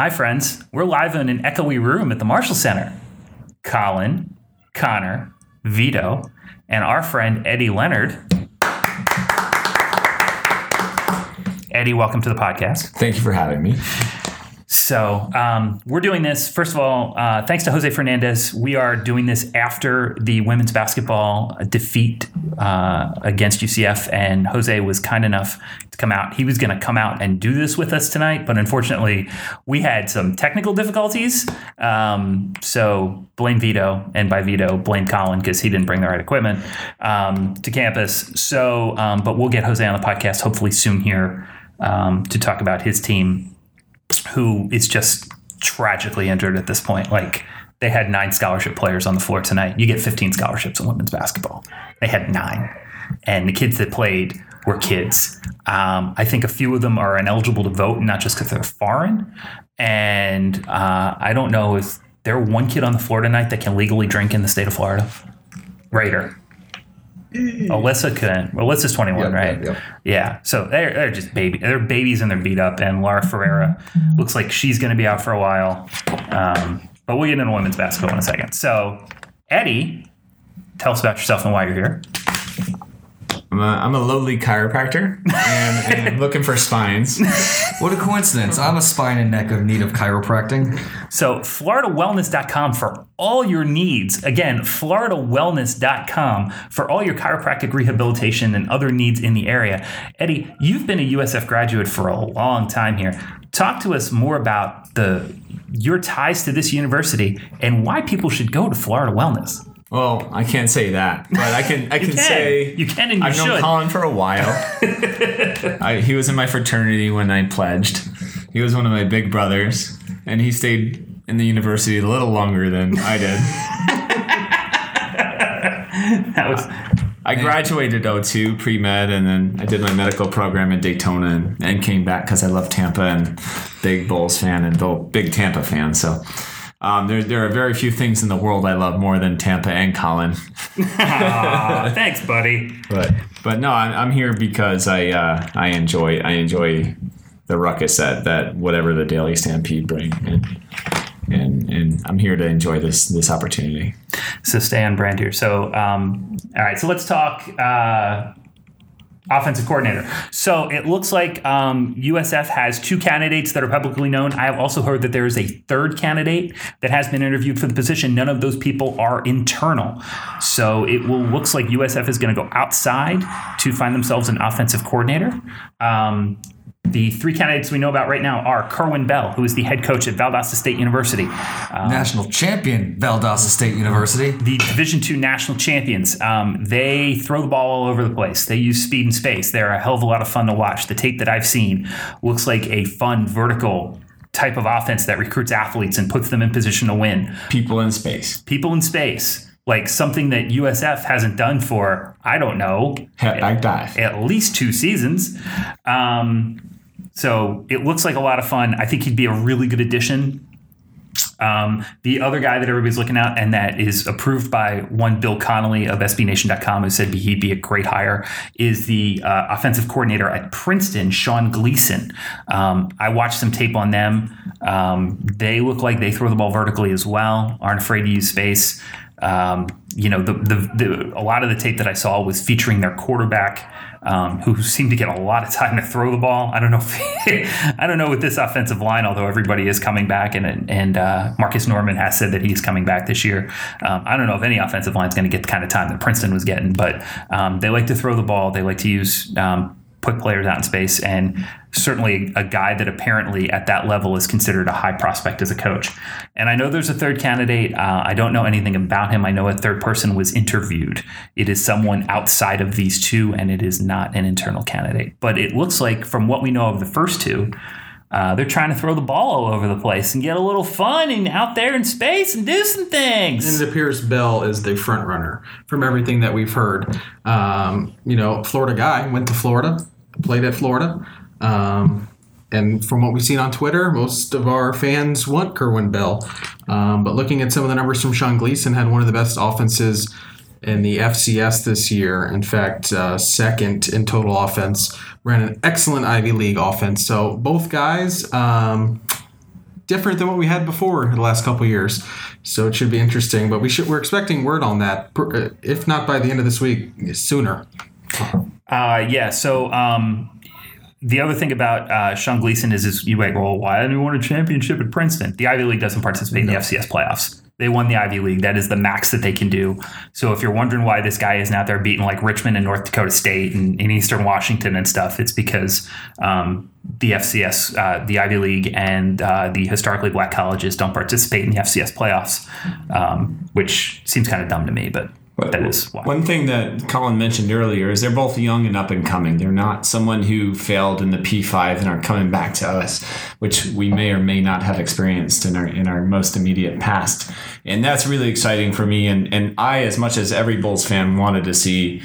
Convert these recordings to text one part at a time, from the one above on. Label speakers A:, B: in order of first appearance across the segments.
A: Hi, friends. We're live in an echoey room at the Marshall Center. Colin, Connor, Vito, and our friend Eddie Leonard. Eddie, welcome to the podcast.
B: Thank you for having me.
A: So um, we're doing this. First of all, uh, thanks to Jose Fernandez. We are doing this after the women's basketball defeat uh, against UCF, and Jose was kind enough to come out. He was going to come out and do this with us tonight, but unfortunately, we had some technical difficulties. Um, so blame Vito, and by Vito, blame Colin because he didn't bring the right equipment um, to campus. So, um, but we'll get Jose on the podcast hopefully soon here um, to talk about his team who is just tragically injured at this point. Like they had nine scholarship players on the floor tonight. You get 15 scholarships in women's basketball. They had nine. And the kids that played were kids. Um, I think a few of them are ineligible to vote, not just because they're foreign. And uh, I don't know if there one kid on the floor tonight that can legally drink in the state of Florida. Raider. Alyssa couldn't. Alyssa's 21,
C: Yep,
A: right?
C: yep, yep.
A: Yeah. So they're, they're just baby. They're babies and they're beat up. And Laura Ferreira looks like she's going to be out for a while. Um, but we'll get into women's basketball in a second. So, Eddie, tell us about yourself and why you're here.
B: I'm a, I'm a lowly chiropractor and, and I'm looking for spines.
C: What a coincidence. I'm a spine and neck of need of chiropractic.
A: So, FloridaWellness.com for all your needs. Again, FloridaWellness.com for all your chiropractic rehabilitation and other needs in the area. Eddie, you've been a USF graduate for a long time here. Talk to us more about the your ties to this university and why people should go to Florida Wellness.
B: Well, I can't say that, but I can I can,
A: can.
B: say
A: You can and you
B: I've known. Colin for a while. I, he was in my fraternity when I pledged. He was one of my big brothers, and he stayed in the university a little longer than I did.
A: That was
B: I graduated 02 pre med, and then I did my medical program in Daytona and, and came back because I love Tampa and big Bulls fan and big Tampa fan. So um, there, there are very few things in the world I love more than Tampa and Colin.
A: Aw, thanks, buddy.
B: But but no, I'm, I'm here because I uh, I enjoy I enjoy the ruckus that that whatever the Daily Stampede bring. And, and, and I'm here to enjoy this this opportunity.
A: So stay on brand here. So, um, all right. So let's talk uh, offensive coordinator. So it looks like um, USF has two candidates that are publicly known. I have also heard that there is a third candidate that has been interviewed for the position. None of those people are internal. So it will looks like USF is going to go outside to find themselves an offensive coordinator. Um, the three candidates we know about right now are Kerwin Bell, who is the head coach at Valdosta State University.
C: National champion, Valdosta State University.
A: the Division two national champions. Um, they throw the ball all over the place. They use speed and space. They're a hell of a lot of fun to watch. The tape that I've seen looks like a fun vertical type of offense that recruits athletes and puts them in position to win.
B: People in space.
A: People in space, like something that USF hasn't done for I don't know
B: dive.
A: at least two seasons. Um, so it looks like a lot of fun. I think he'd be a really good addition. Um, the other guy that everybody's looking at and that is approved by one Bill Connolly of SBNation.com who said he'd be a great hire is the uh, offensive coordinator at Princeton, Sean Gleason. Um, I watched some tape on them. Um, they look like they throw the ball vertically as well, aren't afraid to use space. Um, you know, the, the, the, a lot of the tape that I saw was featuring their quarterback um, who seemed to get a lot of time to throw the ball. I don't know. If, I don't know with this offensive line, although everybody is coming back, and and uh, Marcus Norman has said that he's coming back this year. Um, I don't know if any offensive line is going to get the kind of time that Princeton was getting, but um, they like to throw the ball. They like to use um, put players out in space, and certainly a guy that apparently at that level is considered a high prospect as a coach. And I know there's a third candidate. Uh, I don't know anything about him. I know a third person was interviewed. It is someone outside of these two, and it is not an internal candidate. But it looks like, from what we know of the first two, uh, they're trying to throw the ball all over the place and get a little fun and out there in space and do some things.
D: And it appears Bell is the front runner from everything that we've heard. Um, you know, Florida guy went to Florida, played at Florida. Um, and from what we've seen on Twitter, most of our fans want Kerwin Bell. Um, but looking at some of the numbers from Sean Gleason, had one of the best offenses in the FCS this year. In fact, uh, second in total offense. Ran an excellent Ivy League offense. So both guys. Um, different than what we had before the last couple years. So it should be interesting. But we should we're expecting word on that, uh, if not by the end of this week, sooner.
A: Uh, yeah. So um, the other thing about uh, Sean Gleason is, is you wait, well, why didn't he win a championship at Princeton? The Ivy League doesn't participate in the FCS playoffs. They won the Ivy League. That is the max that they can do. So if you're wondering why this guy isn't out there beating like Richmond and North Dakota State and in Eastern Washington and stuff, it's because um, the FCS, uh, the Ivy League, and uh, the historically black colleges don't participate in the FCS playoffs, um, which seems kind of dumb to me, but that is why.
B: One thing that Colin mentioned earlier is they're both young and up and coming. They're not someone who failed in the P5 and are coming back to us, which we may or may not have experienced in our in our most immediate past. And that's really exciting for me. And and I, as much as every Bulls fan, wanted to see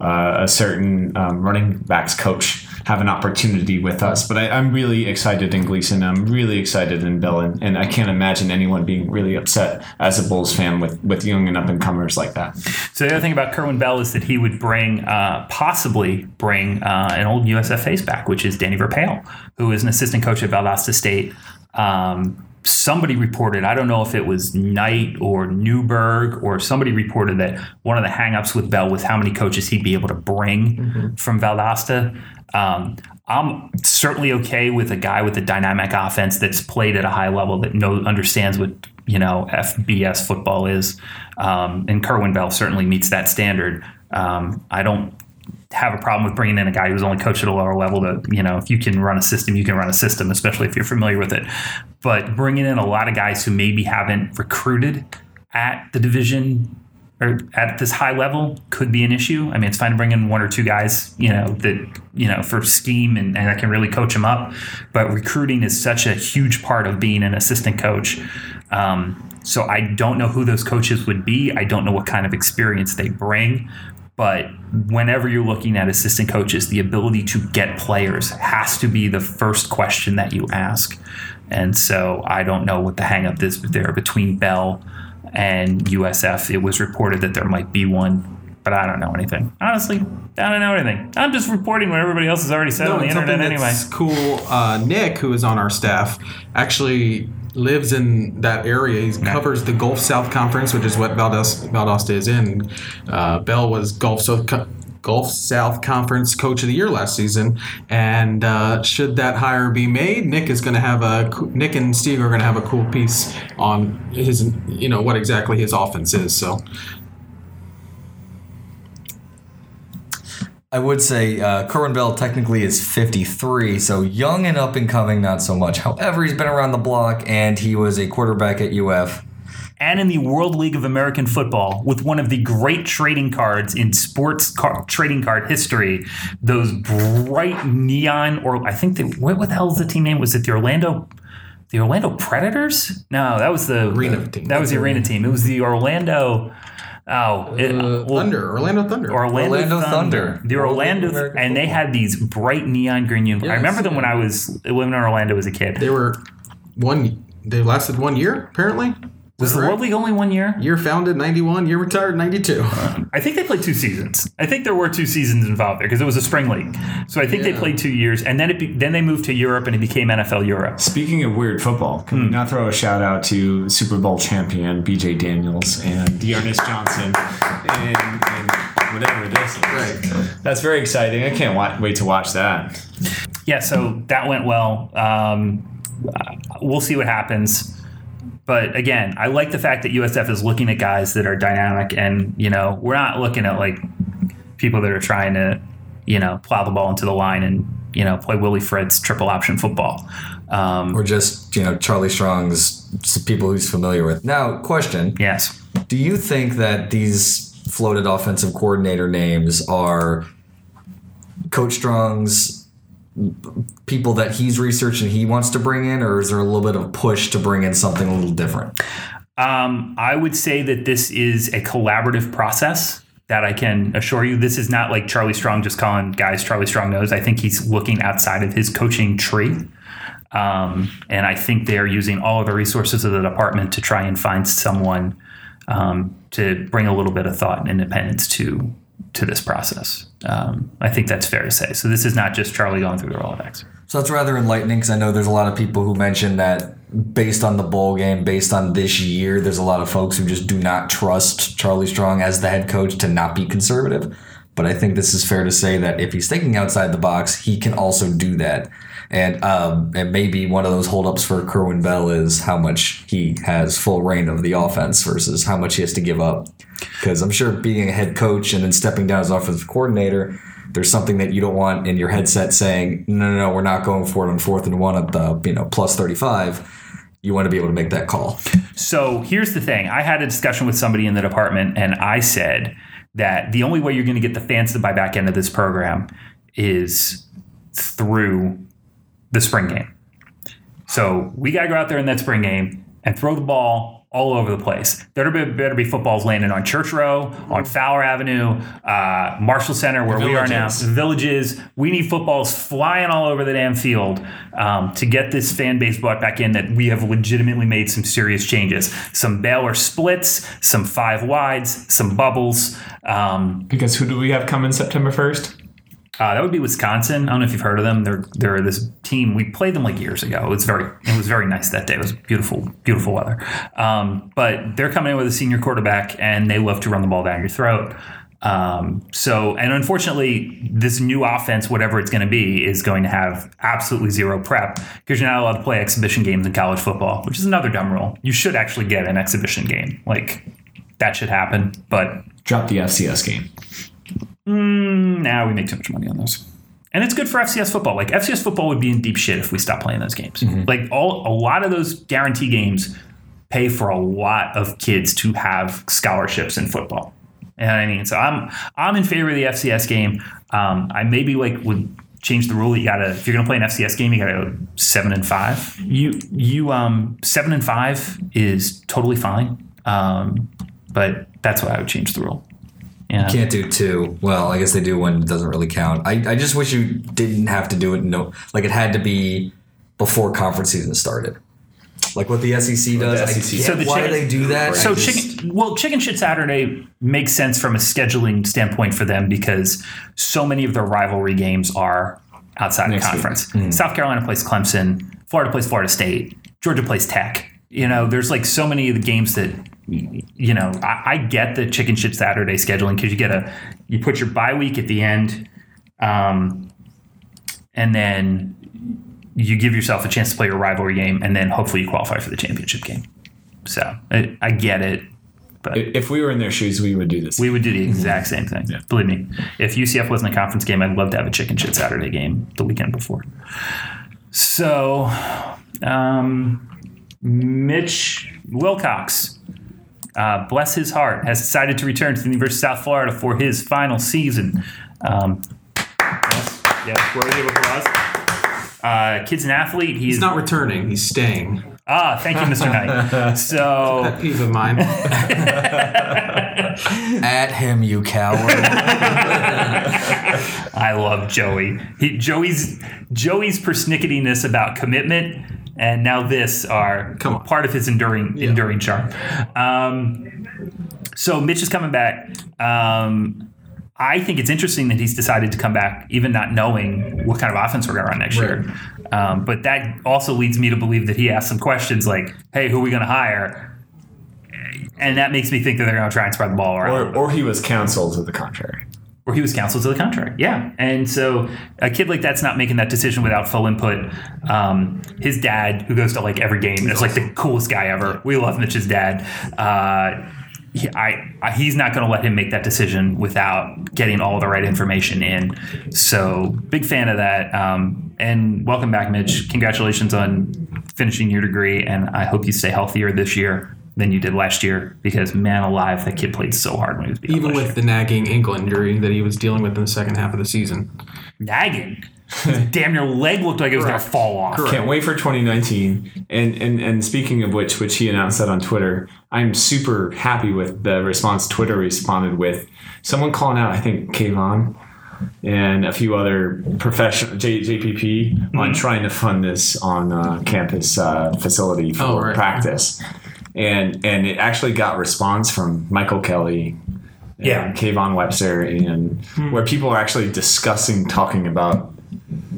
B: uh, a certain um, running backs coach have an opportunity with us. But I, I'm really excited in Gleason. I'm really excited in Bill, and, and I can't imagine anyone being really upset as a Bulls fan with with young and up and comers like that.
A: So the other thing about Kerwin Bell is that he would bring, uh, possibly bring uh, an old USF face back, which is Danny Verpaele, who is an assistant coach at Valdosta State. Um, somebody reported, I don't know if it was Knight or Newberg or somebody reported that one of the hangups with Bell was how many coaches he'd be able to bring from Valdosta. Um, I'm certainly okay with a guy with a dynamic offense that's played at a high level that know understands what you know FBS football is, um, and Kerwin Bell certainly meets that standard. Um, I don't have a problem with bringing in a guy who's only coached at a lower level to you know if you can run a system you can run a system especially if you're familiar with it but bringing in a lot of guys who maybe haven't recruited at the division or at this high level could be an issue. I mean, it's fine to bring in one or two guys, you know, that, you know, for scheme and, and I can really coach them up. But recruiting is such a huge part of being an assistant coach. Um, so I don't know who those coaches would be. I don't know what kind of experience they bring. But whenever you're looking at assistant coaches, the ability to get players has to be the first question that you ask. And so I don't know what the hangup is there between Bell and USF. It was reported that there might be one, but I don't know anything. Honestly, I don't know anything. I'm just reporting what everybody else has already said on the internet anyway.
D: cool. Uh, Nick, who is on our staff, actually lives in that area. He covers the Gulf South Conference, which is what Valdosta, Valdosta is in. Uh, Bell was Gulf South. Co- Gulf South Conference Coach of the Year last season, and uh, should that hire be made, Nick is going to have a Nick and Steve are going to have a cool piece on his, you know, what exactly his offense is. So
C: I would say uh, Kerwin Bell technically is 53, so young and up and coming, not so much. However, he's been around the block and he was a quarterback at UF.
A: and in the World League of American Football with one of the great trading cards in sports car- trading card history. Those bright neon, or I think the what, what the hell is the team name? Was it the Orlando? The Orlando Predators? No, that was the
D: Arena team.
A: That was the arena team. It was the Orlando. Oh, it,
D: uh,
A: well,
D: Thunder, Orlando Thunder.
A: Orlando,
C: Orlando
A: Thunder.
C: Thunder.
A: The
C: World
A: Orlando,
C: League of
A: and they had these bright neon green uniforms. I remember them when. I was living in Orlando as a kid.
D: they were one. They lasted one year apparently.
A: Was the World League only one year?
D: Year founded 91, year retired 92.
A: I think they played two seasons. I think there were two seasons involved there because it was a spring league. So I think they played two years, and then it be, then they moved to Europe and it became NFL Europe.
B: Speaking of weird football, can we not throw a shout out to Super Bowl champion BJ Daniels and Dearness Johnson and, and whatever it is?
D: Right.
B: That's very exciting. I can't wa- wait to watch that.
A: Yeah, so that went well. Um, uh, we'll see what happens. But again, I like the fact that USF is looking at guys that are dynamic, and you know, we're not looking at like people that are trying to, you know, plow the ball into the line and you know play Willie Fritz triple option football. Um,
C: Or just, you know, Charlie Strong's people he's familiar with. Now, question
A: yes.
C: Do you think that these floated offensive coordinator names are Coach Strong's people that he's researched and he wants to bring in, or is there a little bit of push to bring in something a little different?
A: Um, I would say that this is a collaborative process. That I can assure you, this is not like Charlie Strong just calling guys Charlie Strong knows. I think he's looking outside of his coaching tree. Um, and I think they are using all of the resources of the department to try and find someone um, to bring a little bit of thought and independence to to this process. Um, I think that's fair to say. So this is not just Charlie going through the Rolodex.
C: So that's rather enlightening because I know there's a lot of people who mention that based on the bowl game, based on this year, there's a lot of folks who just do not trust Charlie Strong as the head coach to not be conservative. But I think this is fair to say that if he's thinking outside the box, he can also do that. And um, and maybe one of those holdups for Kerwin Bell is how much he has full reign of the offense versus how much he has to give up. Because I'm sure being a head coach and then stepping down as offensive coordinator, there's something that you don't want in your headset saying, no, no, no, we're not going for it on fourth and one at the you know plus 35. You want to be able to make that call.
A: So here's the thing. I had a discussion with somebody in the department, and I said that the only way you're going to get the fans to buy back into this program is through the spring game. So we got to go out there in that spring game and throw the ball all over the place. There better be, better be footballs landing on Church Row, on Fowler Avenue, uh, Marshall Center, where we are now,
B: Villages.
A: villages. We need footballs flying all over the damn field um, to get this fan base brought back in. That we have legitimately made some serious changes. Some Baylor splits, some five wides, some bubbles. Um,
B: Because who do we have coming September 1st?
A: Uh, that would be Wisconsin. I don't know if you've heard of them. They're they're this team. We played them like years ago. It was very it was very nice that day. It was beautiful beautiful weather. Um, but they're coming in with a senior quarterback, and they love to run the ball down your throat. Um, so, and unfortunately, this new offense, whatever it's going to be, is going to have absolutely zero prep because you're not allowed to play exhibition games in college football, which is another dumb rule. You should actually get an exhibition game. Like that should happen, but
B: Drop the FCS game.
A: Now we make too much money on those. And it's good for FCS football. Like FCS football would be in deep shit if we stopped playing those games. Like all a lot of those guarantee games pay for a lot of kids to have scholarships in football. What I mean? So I'm I'm in favor of the FCS game. Um, I maybe like would change the rule. You gotta if you're gonna play an FCS game, you gotta go seven and five. You you um seven and five is totally fine. Um, but that's why I would change the rule. Yeah.
C: Can't do two. Well, I guess they do one. it doesn't really count. I, I just wish you didn't have to do it. No, like it had to be before conference season started. Like what the SEC does.
B: the
C: I
B: SEC.
C: get
A: So the
C: why
A: chicken-
C: they do that.
A: So
C: just-
A: chicken, well, Chicken Shit Saturday makes sense from a scheduling standpoint for them because so many of their rivalry games are outside
B: Next
A: of
B: week.
A: conference. Hmm. South Carolina plays Clemson, Florida plays Florida State, Georgia plays Tech. You know, there's like so many of the games that you know. I, I get the Chicken Shit Saturday scheduling because you get a you put your bye week at the end, um, and then you give yourself a chance to play your rivalry game, and then hopefully you qualify for the championship game. So I, I get it, but
B: If we were in their shoes, we would do this.
A: we would do the exact same thing.
B: Yeah.
A: Believe me, if UCF wasn't a conference game, I'd love to have a chicken shit Saturday game the weekend before. So, um, Mitch Wilcox, uh, bless his heart, has decided to return to the University of South Florida for his final season. Um, yes, yes, worthy of applause. Uh, kid's an athlete. He's,
D: He's not returning. He's staying.
A: ah, thank you, Mr. Knight. So,
D: Pet peeve of mine.
C: at him, you coward.
A: I love Joey. He, Joey's Joey's persnicketiness about commitment and now this are
D: Come on.
A: part of his enduring enduring charm. Um, so Mitch is coming back. Um, I think it's interesting that he's decided to come back, even not knowing what kind of offense we're going to run next year. Um, but that also leads me to believe that he asked some questions like, "Hey, who are we going to hire?" And that makes me think that they're going to try and spread the ball around
B: or, or he was counseled to the contrary.
A: Or he was counseled to the contrary. Yeah. And so a kid like that's not making that decision without full input. Um, his dad, who goes to like every game, and is like the coolest guy ever. We love Mitch's dad. Uh, he, I, I, he's not going to let him make that decision without getting all the right information in. So big fan of that. Um, and welcome back, Mitch. Congratulations on finishing your degree, and I hope you stay healthier this year than you did last year because man alive, that kid played so hard when he was beat
D: Even with
A: year.
D: the nagging ankle injury that he was dealing with in the second half of the season.
A: nagging. Damn, your leg looked like it was going to fall off.
D: Correct.
B: Can't wait for 2019. And, and and speaking of which, which he announced that on Twitter, I'm super happy with the response Twitter responded with. Someone calling out, I think Kayvon and a few other professional J, JPP
A: Mm-hmm.
B: on trying to fund this on uh, campus uh, facility for
D: Oh, right.
B: practice. And and it actually got response from Michael Kelly
A: Yeah.
B: and Kayvon Webster, and where people are actually discussing talking about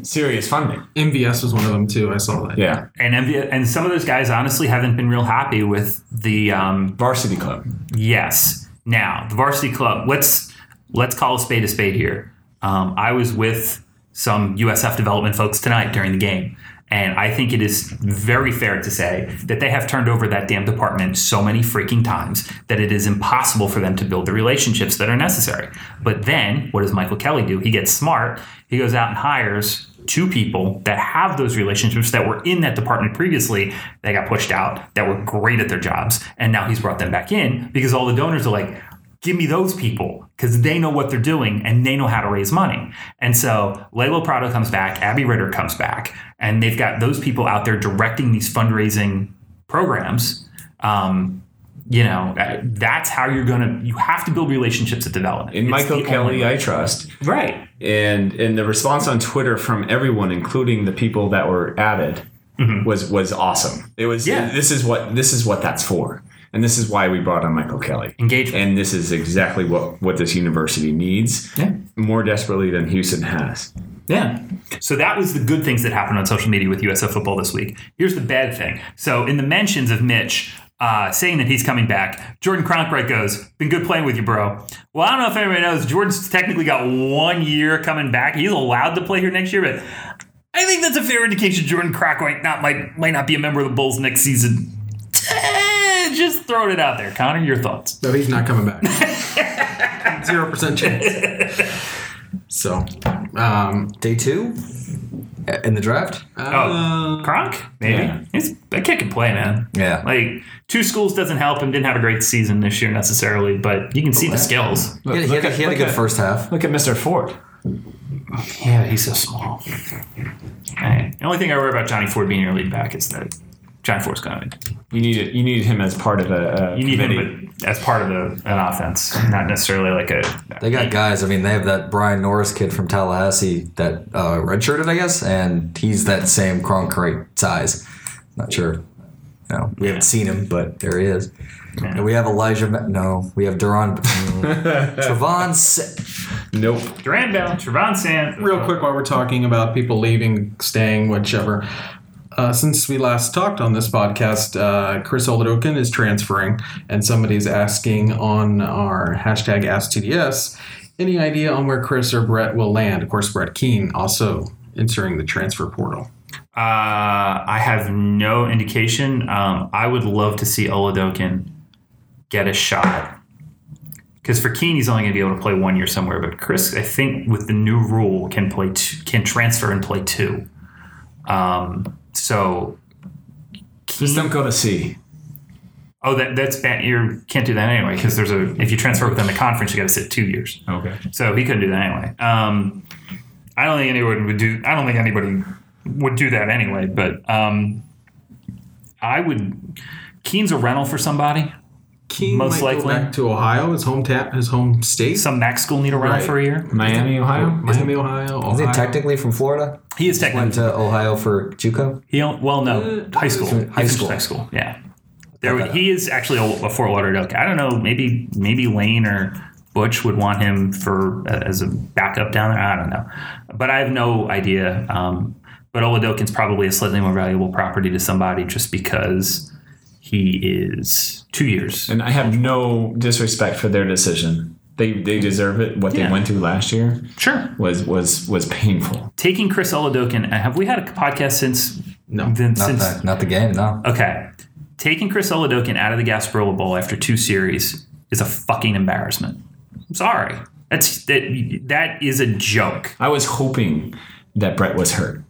B: serious funding.
D: MVS was one of them too. I saw that.
B: Yeah,
A: And MV, and some of those guys honestly haven't been real happy with the um,
B: varsity club.
A: Yes. Now the varsity club. Let's let's call a spade a spade here. Um, I was with some USF development folks tonight during the game, and I think it is very fair to say that they have turned over that damn department so many freaking times that it is impossible for them to build the relationships that are necessary. But then, what does Michael Kelly do? He gets smart. He goes out and hires two people that have those relationships that were in that department previously that got pushed out that were great at their jobs and now he's brought them back in because all the donors are like give me those people because they know what they're doing and they know how to raise money. And so Lalo Prado comes back Abby Ritter comes back and they've got those people out there directing these fundraising programs. Um, you know uh, that's how you're gonna you have to build relationships at development.
B: In
A: It's
B: Michael Kelly, I trust.
A: right.
B: And and the response on Twitter from everyone, including the people that were added, was was awesome. It was
A: Yeah.
B: This is what this is what that's for, and this is why we brought on Michael Kelly.
A: Engagement.
B: and this is exactly what what this university needs
A: Yeah.
B: more desperately than Houston has.
A: Yeah. So that was the good things that happened on social media with USF football this week. Here's the bad thing. So in the mentions of Mitch uh, saying that he's coming back, Jordan Cronkrite goes, "Been good playing with you, bro." Well, I don't know if anybody knows, Jordan's technically got one year coming back. He's allowed to play here next year, but I think that's a fair indication Jordan Cronkrite not might might not be a member of the Bulls next season. Just throwing it out there, Connor. Your thoughts?
D: No, he's not coming back. Zero percent chance. So, um,
C: Day two uh, in the draft.
A: Oh, Kronk? Maybe.
B: Yeah.
A: He's a kid can play, man.
C: Yeah.
A: Like two schools doesn't help him. Didn't have a great season this year necessarily, but you can see the skills.
C: He had, he had,
B: at-
C: he had a good
B: at-
C: first half.
B: Look at Mr. Ford.
A: Yeah, he's so small. Hey, the only thing I worry about Johnny Ford being your lead back is that Johnny Ford's going to.
B: You need it. You need him as part of a, a
A: You need
B: committee.
A: him as part of the, an offense, not necessarily like a.
C: They got guys. I mean, they have that Brian Norris kid from Tallahassee that uh, redshirted, I guess, and he's that same Cronkite size. Not sure. No, we haven't seen him, but there he is. And we have Elijah. Ma- No, we have Duran. Travon. Sa-
B: Nope.
A: Duran Bell, Trevon Sand.
D: real quick while we're talking about people leaving, staying, whichever. Uh, since we last talked on this podcast, uh, Chris Oladokun is transferring, and somebody's asking on our hashtag AskTDS any idea on where Chris or Brett will land. Of course, Brett Kean also entering the transfer portal.
A: Uh, I have no indication. Um, I would love to see Oladokun get a shot. Because for Kean, he's only going to be able to play one year somewhere. But Chris, I think with the new rule, can play can transfer and play two. Um, so,
B: Just don't go to C.
A: oh, that that's bad. You can't do that anyway because there's a if you transfer within the conference, you got to sit two years.
B: Okay.
A: So he couldn't do that anyway. Um, I don't think anyone would do. I don't think anybody would do that anyway. But um, I would. Kean's a rental for somebody.
D: Kean
A: Most
D: might
A: likely.
D: go back to Ohio, his home tap, his home state.
A: Some Mac school need a rental
D: Right.
A: for a year.
B: Miami, Ohio.
D: Miami, Ohio.
C: Is he
D: Ohio.
C: technically from Florida?
A: He is technically
C: Went
A: technically.
C: to Ohio for JUCO.
A: He don't- well no high school. He
C: high school.
A: High school. Yeah. There,
C: that
A: he is actually a, a Fort Lauderdale. guy. I don't know. Maybe maybe Lane or Butch would want him for uh, as a backup down there. I don't know, but I have no idea. Um, but Oladokun's probably a slightly more valuable property to somebody just because he is two years.
B: And I have no disrespect for their decision. They they deserve it. What
A: Yeah.
B: they went through last year
A: Sure.
B: was was was painful.
A: Taking Chris Oladokun. Uh, have we had a podcast since?
D: No.
A: then-
C: Not
A: since
C: the, not the game. No.
A: Okay. Taking Chris Oladokun out of the Gasparilla Bowl after two series is a fucking embarrassment. I'm sorry. That's that that is a joke.
B: I was hoping that Brett was hurt,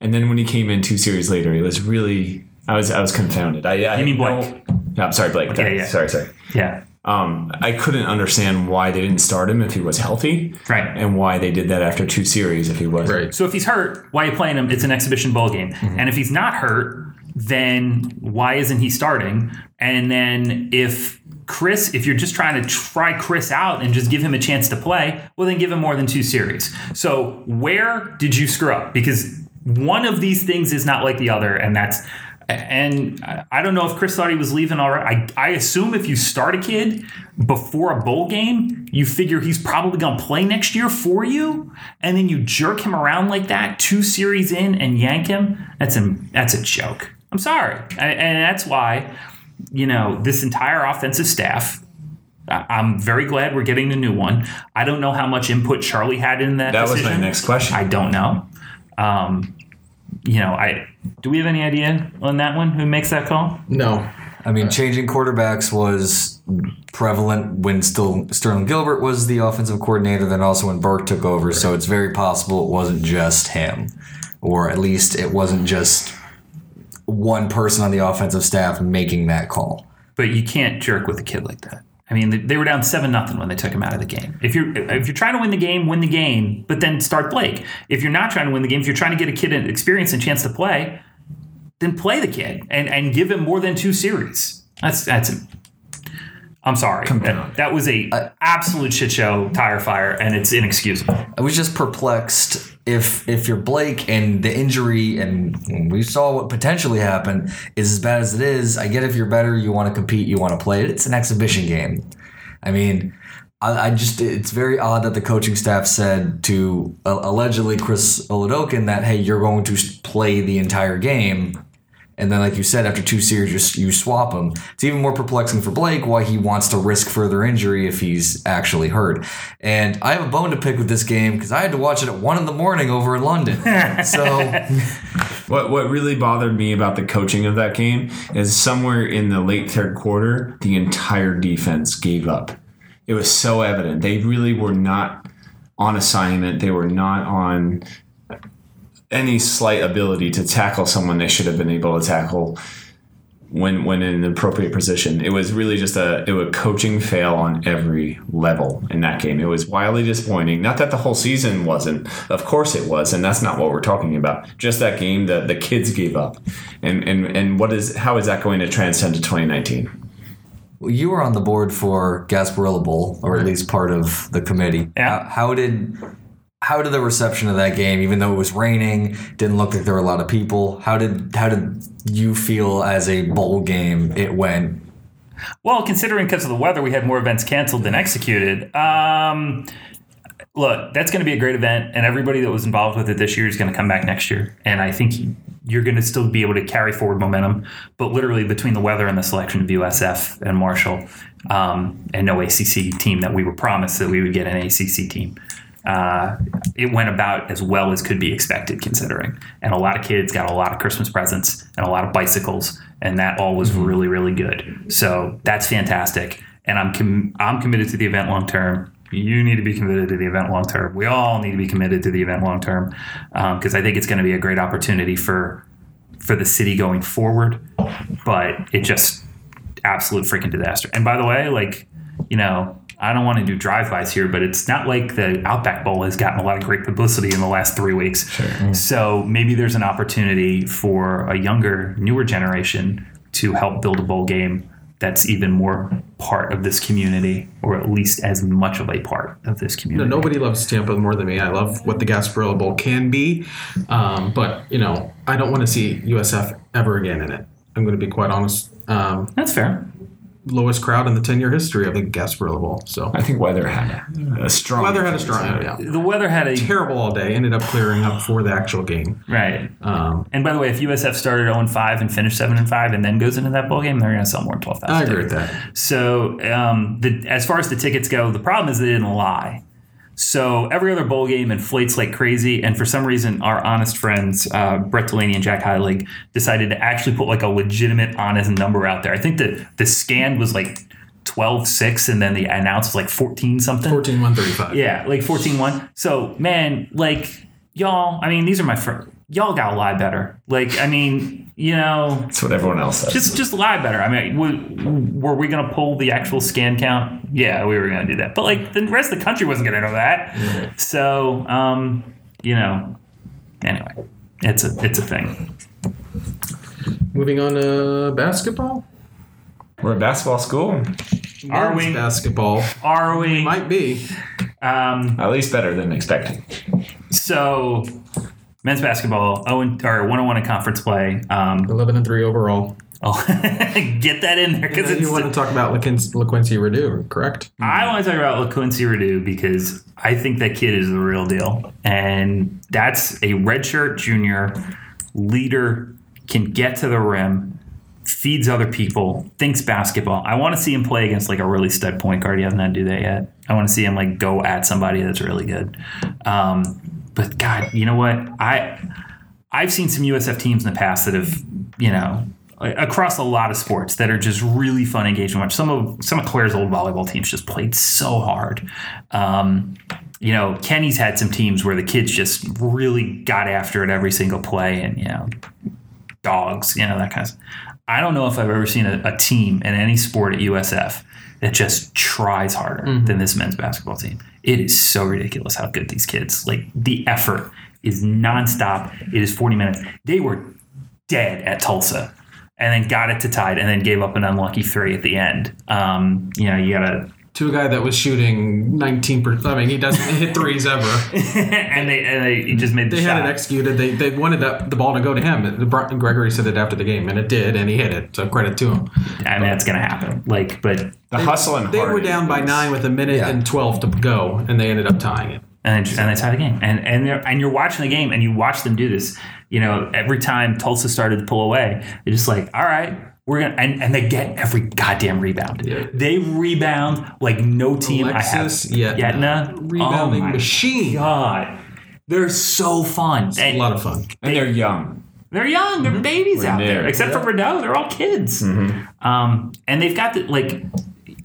B: and then when he came in two series later, it was really I was I was confounded. I, I
A: You mean Blake?
B: No, yeah, I'm sorry, Blake.
A: Yeah, yeah.
B: Sorry, sorry.
A: Yeah.
B: Um, I couldn't understand why they didn't start him if he was healthy,
A: Right.
B: and why they did that after two series if he was
D: Right.
A: So if he's hurt, why are you playing him? It's an exhibition ball game. And if he's not hurt, then why isn't he starting? And then if Chris, if you're just trying to try Chris out and just give him a chance to play, well, then give him more than two series. So where did you screw up? Because one of these things is not like the other, and that's And I- I don't know if Chris thought he was leaving already. I, I assume if you start a kid before a bowl game, you figure he's probably going to play next year for you, and then you jerk him around like that two series in and yank him. That's a that's a joke. I'm sorry, and, and that's why you know this entire offensive staff. I- I'm very glad we're getting the new one. I don't know how much input Charlie had in that.
B: That was my next question.
A: I don't know. Um, you know, I do we have any idea on that one? Who makes that call?
D: No.
C: I mean, changing quarterbacks was prevalent when still Sterling Gilbert was the offensive coordinator, then also when Burke took over. So it's very possible it wasn't just him, or at least it wasn't just one person on the offensive staff making that call.
A: But you can't jerk with a kid like that. I mean, they- were down seven nothing when they took him out of the game. If you're if you're trying to win the game, win the game, but then start Blake. If you're not trying to win the game, if you're trying to get a kid an experience and chance to play, then play the kid and and give him more than two series. That's that's. I'm sorry. That, that was a absolute shit show, tire fire, and it's inexcusable.
C: I was just perplexed if if you're Blake and the injury and we saw what potentially happened is as bad as it is. I get if you're better, you want to compete, you want to play it. It's an exhibition game. I mean, I, I just it's very odd that the coaching staff said to uh, allegedly Chris Oladokun that hey, you're going to play the entire game. And then, like you said, after two series, you, you swap him. It's even more perplexing for Blake why he wants to risk further injury if he's actually hurt. And I have a bone to pick with this game because I had to watch it at one in the morning over in London. so
B: What what really bothered me about the coaching of that game is somewhere in the late third quarter, the entire defense gave up. It was so evident. They really were not on assignment. They were not on any slight ability to tackle someone they should have been able to tackle when when in an appropriate position. It was really just a it was a coaching fail on every level in that game. It was wildly disappointing. Not that the whole season wasn't. Of course it was, and that's not what we're talking about. Just that game that the kids gave up. And and and what is how is that going to transcend to 2019?
C: Well, you were on the board for Gasparilla Bowl, or at least part of the committee.
A: Yeah.
C: How, how did how did the reception of that game, even though it was raining, didn't look like there were a lot of people? How did how did you feel as a bowl game it went?
A: Well, considering because of the weather, we had more events canceled than executed. Um, look, that's going to be a great event, and everybody that was involved with it this year is going to come back next year. And I think you're going to still be able to carry forward momentum. But literally, between the weather and the selection of USF and Marshall, um, and no ACC team that we were promised that we would get an ACC team. Uh, it went about as well as could be expected, considering. And a lot of kids got a lot of Christmas presents and a lot of bicycles, and that all was really, really good. So that's fantastic. And I'm com- I'm committed to the event long term. You need to be committed to the event long term. We all need to be committed to the event long term because I think it's going to be a great opportunity for for the city going forward. But it just absolute freaking disaster. And by the way, like, you know, I don't want to do drive-bys here, but it's not like the Outback Bowl has gotten a lot of great publicity in the last three weeks. Sure. So maybe there's an opportunity for a younger, newer generation to help build a bowl game that's even more part of this community, or at least as much of a part of this community.
D: No, nobody loves Tampa more than me. I love what the Gasparilla Bowl can be, um, but you know, I don't want to see USF ever again in it. I'm going to be quite honest. Um,
A: That's fair.
D: Lowest crowd in the 10 year history of the Gasparilla Bowl. So
B: I think weather had a, a strong
D: weather had a strong, yeah.
A: The weather had a
D: terrible all day. Ended up clearing up for the actual game.
A: right.
D: Um,
A: And by the way, if USF started 0 5 and finished 7 and 5 and then goes into that bowl game, they're going to sell more than 12,000.
D: I agree with that.
A: So, um, the, as far as the tickets go, the problem is they didn't lie. So every other bowl game inflates like crazy, and for some reason, our honest friends uh, Brett Delaney and Jack Heilig decided to actually put like a legitimate, honest number out there. I think that the scan was like 12-6, and then the announce was like fourteen something.
D: 14 135.
A: Yeah, like 14-1. So man, like y'all, I mean, these are my friends. Y'all gotta lie better. Like, I mean, you know,
B: That's what everyone else says.
A: just just lie better. I mean, w- were we gonna pull the actual scan count? Yeah, we were gonna do that. But like the rest of the country wasn't gonna know that. So, um, you know, anyway, it's a it's a thing.
D: Moving on to basketball.
B: We're a basketball school.
A: Are we?
D: basketball?
A: Are we?
D: Might be.
A: Um,
B: At least better than expected.
A: so men's basketball 0 and, or 101 in conference play. Um,
D: 11 and 3 overall.
A: oh, get that in there because
D: you want to talk about LaQuin- LaQuincy Rideau, correct?
A: I want to talk about LaQuincy Rideau because I think that kid is the real deal. And that's a redshirt junior leader, can get to the rim, feeds other people, thinks basketball. I want to see him play against like a really stud point guard. He hasn't had to do that yet. I want to see him like go at somebody that's really good. Um, but God, you know what? I I've seen some USF teams in the past that have, you know, across a lot of sports that are just really fun engaging to watch. Some of some of Claire's old volleyball teams just played so hard. Um, you know, Kenny's had some teams where the kids just really got after it every single play, and you know, dogs, you know that kind of. Stuff. I don't know if I've ever seen a, a team in any sport at USF that just tries harder than this men's basketball team. It is so ridiculous how good these kids like the effort is nonstop. It is 40 minutes. They were dead at Tulsa and then got it to tied and then gave up an unlucky three at the end. Um, you know, you gotta
D: To a guy that was shooting 19%. I mean, he doesn't hit threes ever.
A: and they and they he just made the
D: They
A: shot.
D: had it executed. They, they wanted that, the ball to go to him. The Gregory said it after the game, and it did, and he hit it. So credit to him.
A: I mean, that's gonna happen. Like, but
B: The hustle and
D: They were down by
B: is-
D: nine with a minute
C: Yeah.
D: and 12 to go, and they ended up tying it.
A: and they, and they tie the game. And and they're, and you're watching the game and you watch them do this. You know, every time Tulsa started to pull away, they're just like, all right. We're gonna and, and they get every goddamn rebound.
D: Yeah.
A: They rebound like no team
D: Alexis
A: I have.
D: Yetna,
A: Yetna,
D: rebounding
A: oh my
D: machine.
A: God, they're so fun.
D: A
A: And
D: lot of fun.
B: and they're young.
A: they're young. They're babies out there.
B: new.
A: Except for Rideau, they're all kids. Um, and they've got the like.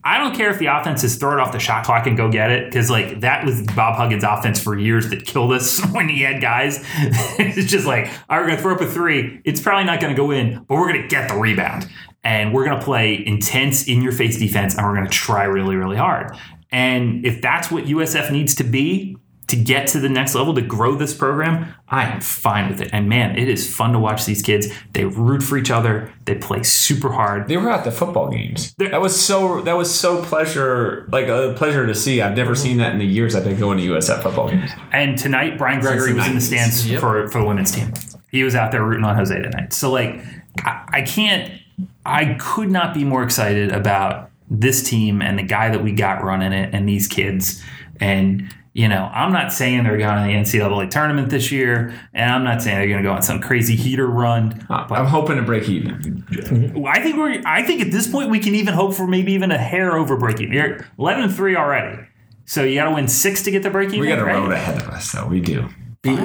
A: I don't care if the offense is throw it off the shot clock and go get it because like that was Bob Huggins' offense for years that killed us when he had guys. it's just like, all right, we're gonna throw up a three. It's probably not gonna go in, but we're gonna get the rebound and we're gonna play intense in your face defense and we're gonna try really really hard. And if that's what USF needs to be to get to the next level to grow this program, I am fine with it. And man, it is fun to watch these kids. They root for each other. They play super hard.
B: They were at the football games. That was so. That was so pleasure, like a pleasure to see. I've never seen that in the years I've been going to USF football games.
A: And tonight, Brian Gregory was in the stands
D: Yep.
A: for, for the women's team. He was out there rooting on Jose tonight. So, like, I, I can't, I could not be more excited about this team and the guy that we got running it and these kids. And, you know, I'm not saying they're going to the NCAA tournament this year, and I'm not saying they're going to go on some crazy heater run.
B: Uh, I'm hoping to break even.
A: I think we're. I think at this point we can even hope for maybe even a hair over breaking. You're 11 and three already, so you got to win six to get the break even.
B: We got a
A: right?
B: road ahead of us, though. We do.
C: Be,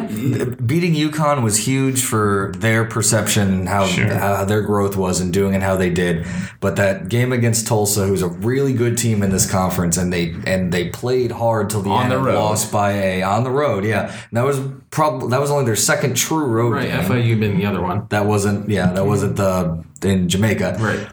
C: beating UConn was huge for their perception how,
A: Sure.
C: how their growth was in doing and how they did. But that game against Tulsa, who's a really good team in this conference, and they and they played hard till the
B: On
C: end,
B: the
C: and
B: road.
C: lost by a on the road. Yeah, and that was probably that was only their second true road
D: Right,
C: game.
D: FIU being the other one.
C: That wasn't yeah, that wasn't the in Jamaica.
D: Right.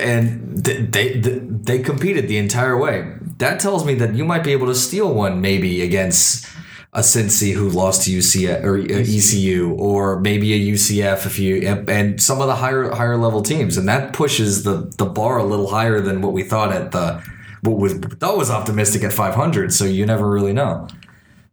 C: And they, they they competed the entire way. That tells me that you might be able to steal one maybe against a Cincy who lost to UCF or uh, ECU or maybe a UCF if you and some of the higher higher level teams and that pushes the the bar a little higher than what we thought at the what was that was optimistic at 500 so you never really know.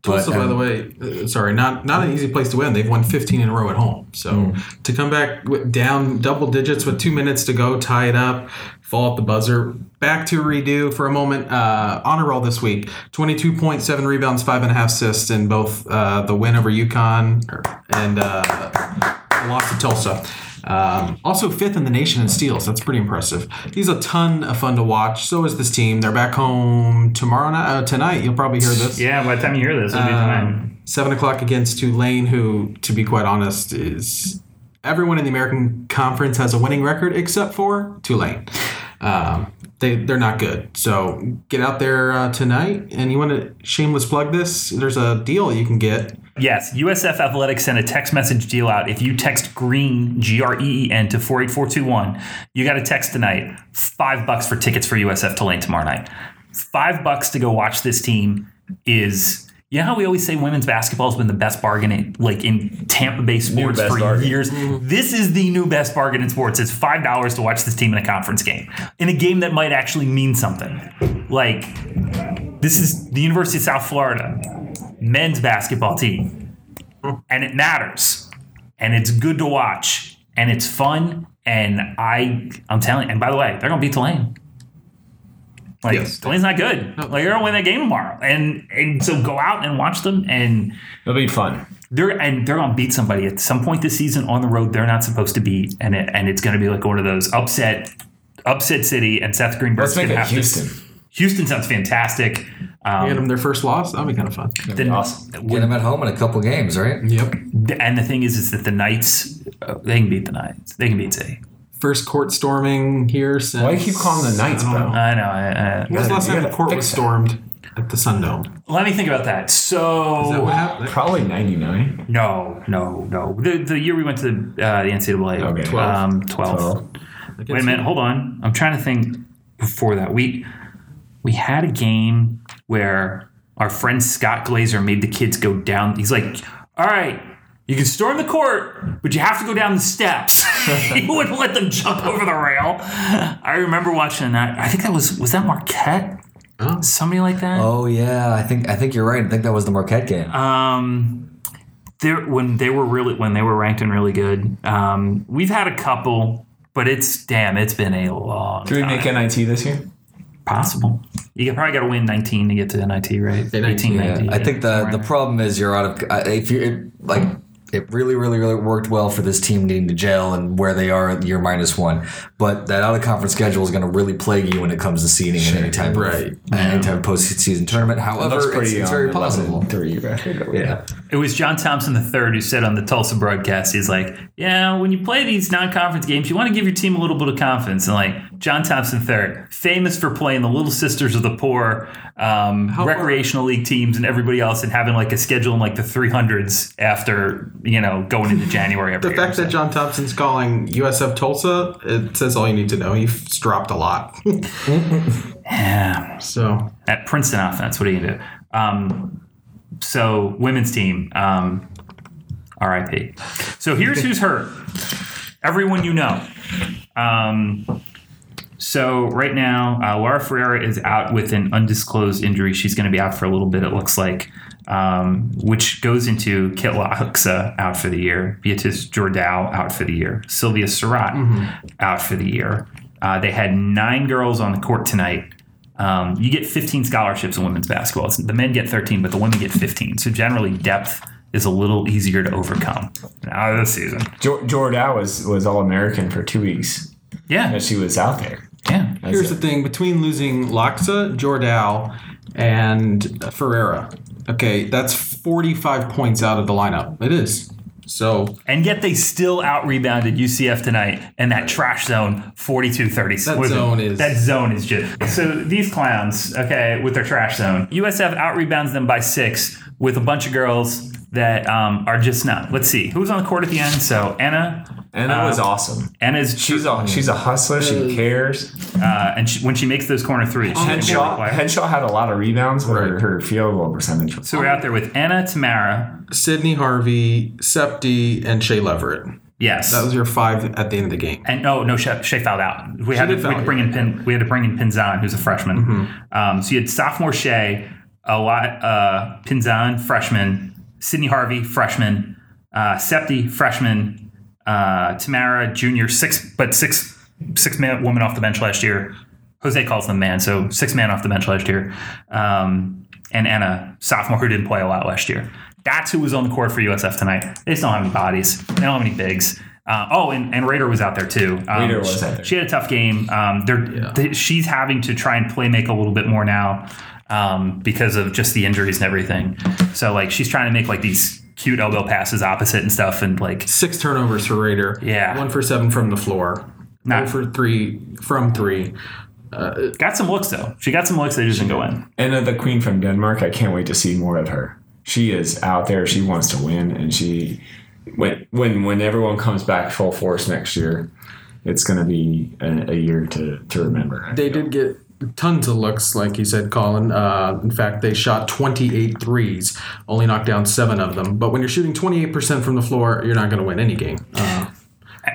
C: But,
D: Also, by
C: um,
D: the way, uh, sorry, not not an easy place to win. They've won 15 in a row at home. So
C: Hmm.
D: to come back down double digits with two minutes to go, tie it up, fall at the buzzer. Back to Rideau for a moment. Uh, honor roll this week: 22.7 rebounds, five and a half assists in both uh, the win over UConn and uh, the loss to Tulsa. Um, also fifth in the nation in steals. That's pretty impressive. He's a ton of fun to watch. So is this team. They're back home tomorrow night. Uh, tonight, you'll probably hear this.
A: Yeah, by the time you hear this, it'll be tonight.
D: Um, seven o'clock against Tulane, who, to be quite honest, is everyone in the American Conference has a winning record except for Tulane. Um, they they're not good. So get out there uh, tonight, and you want to shameless plug this. There's a deal you can get.
A: Yes, USF Athletics sent a text message deal out. If you text green G R E E N to four eight four two one, you got a text tonight. Five bucks for tickets for USF Tulane tomorrow night. Five bucks to go watch this team is. You know how we always say women's basketball has been the best bargain in, like in Tampa Bay sports for
B: bargain.
A: years. Mm-hmm. This is the new best bargain in sports. It's five dollars to watch this team in a conference game, in a game that might actually mean something. Like this is the University of South Florida men's basketball team and it matters, and it's good to watch, and it's fun, and I I'm telling. And by the way, they're gonna beat Tulane. Like
D: Yes.
A: Tulane's not good. Like they're gonna win that game tomorrow, and and so go out and watch them, and
B: It'll be fun.
A: they're and they're gonna beat somebody at some point this season on the road. They're not supposed to beat, and it, and it's gonna be like one of those upset, upset city, and Seth Greenberg's
B: Let's make
A: gonna
B: it
A: have to-
B: Houston.
A: Houston sounds fantastic. Um,
D: Get them their first loss. That'd be kind of fun.
A: the-
B: awesome.
C: Get them at home in a couple games, right?
D: Yep.
A: and the thing is, is that the Knights uh, they can beat the Knights. They can beat City.
D: First court storming here since.
B: Why do you keep calling the Knights,
D: I
B: bro?
D: know.
A: I know. I, I,
D: When was the last
B: You
D: time the
B: gotta
D: court
B: fix
D: was
B: that.
D: stormed at the Sun Dome?
A: let me think about that. So
D: Is that what happened?
B: Probably 99.
A: no, no, no. The the year we went to uh, the NCAA,
B: Okay.
D: Twelve.
A: um, twelve.
B: 12.
A: Wait a minute, hold on. I'm trying to think before that. We we had a game where our friend Scott Glazer made the kids go down. He's like, "All right, you can storm the court, but you have to go down the steps." he wouldn't let them jump over the rail. I remember watching that. I think that was was that Marquette,
D: Oh.
A: somebody like that.
C: Oh yeah, I think I think you're right. I think that was the Marquette game.
A: Um, there when they were really when they were ranked and really good. Um, we've had a couple, but it's damn, it's been a long.
B: Do we
A: time.
B: make NIT this year?
A: Possible. You probably got to win 19 to get to NIT, right?
D: Yeah, 19,
A: 18,
C: Yeah,
A: 19.
C: I think the the problem is you're out of uh, if you it, like it really really really worked well for this team needing to gel and where they are at year minus one, but that out of conference schedule is going to really plague you when it comes to seeding in any type
D: Right.
C: of any type of postseason tournament. However,
B: looks
C: it's, it's very
B: 11
C: possible.
B: and 3 record.
C: Yeah.
A: there. It was John Thompson the third who said on the Tulsa broadcast, he's like, yeah, when you play these non-conference games, you want to give your team a little bit of confidence. And like John Thompson III, famous for playing the Little Sisters of the Poor, um, recreational league teams, and everybody else, and having like a schedule in like the 300s after you know going into January every
D: The fact that John Thompson's calling USF Tulsa, it says all you need to know. He's dropped a lot.
A: yeah.
D: so
A: at Princeton offense. What are you gonna do? Um, so women's team, um, RIP. So here's who's hurt. Everyone you know. Um, so right now, uh, Laura Ferreira is out with an undisclosed injury. She's going to be out for a little bit. It looks like, um, which goes into Kitija Laksa out for the year, Beatrice Jordao out for the year, Sylvia Surratt out for the year. Uh, they had nine girls on the court tonight. Um, you get 15 scholarships in women's basketball. It's- The men get 13, but the women get 15. So generally, depth is a little easier to overcome. Now this season,
B: Jo- Jordan was, was All American for two weeks
A: yeah,
B: that she was out there.
A: Yeah.
D: here's the thing: between losing Laksa, Jordal, and Ferreira, okay, that's 45 points out of the lineup. It is. So
A: And yet they still out rebounded UCF tonight and that trash zone 42 30.
D: That zone is-
A: That zone is just. So these clowns, okay, with their trash zone, USF out rebounds them by six with a bunch of girls that um, are just not. Let's see. Who was on the court at the end? So Anna.
B: And that was awesome.
A: Anna's.
B: She's a, she's a hustler. She cares.
A: uh, and she, when she makes those corner threes, she's gonna be a
B: Henshaw,
A: player.
B: Henshaw had a lot of rebounds, but her,
D: Right.
B: her field goal percentage was
A: So we're out there with Anna, Tamara.
D: Sydney Harvey, Septi, and Shea Leverett.
A: Yes.
D: That was your five at the end of the game.
A: And no, no, Shea, Shea fouled out. We had, to, we had to bring in Pin. We had to bring in Pinzan, who's a freshman.
D: Mm-hmm.
A: Um, so you had sophomore Shea, a lot, uh, Pinzan, freshman, Sydney Harvey, freshman, uh, Septi, freshman, uh, Tamara, junior, six, but six, six man woman off the bench last year. Jose calls them man, so six man off the bench last year. Um, and Anna, sophomore, who didn't play a lot last year. That's who was on the court for USF tonight. They just don't have any bodies. They don't have any bigs. Uh, oh, and, and Raider was out there too. Um,
B: Raider was out there.
A: She had a tough game. Um, they're,
D: Yeah.
A: they- she's having to try and play make a little bit more now um, because of just the injuries and everything. So like she's trying to make like these cute elbow passes opposite and stuff, and like
D: Six turnovers for Raider.
A: Yeah.
D: One for seven from the floor.
A: Not-
D: for three from three.
A: got some looks though. She got some looks that just didn't go in.
B: And uh, the queen from Denmark, I can't wait to see more of her. She is out there. She wants to win, and she when when when everyone comes back full force next year, it's going to be a, a year to to remember. I
D: They
B: feel.
D: did get tons of looks, like you said, Colin. Uh, in fact, they shot 28 threes, only knocked down seven of them. But when you're shooting 28% from the floor, you're not going to win any game. Uh,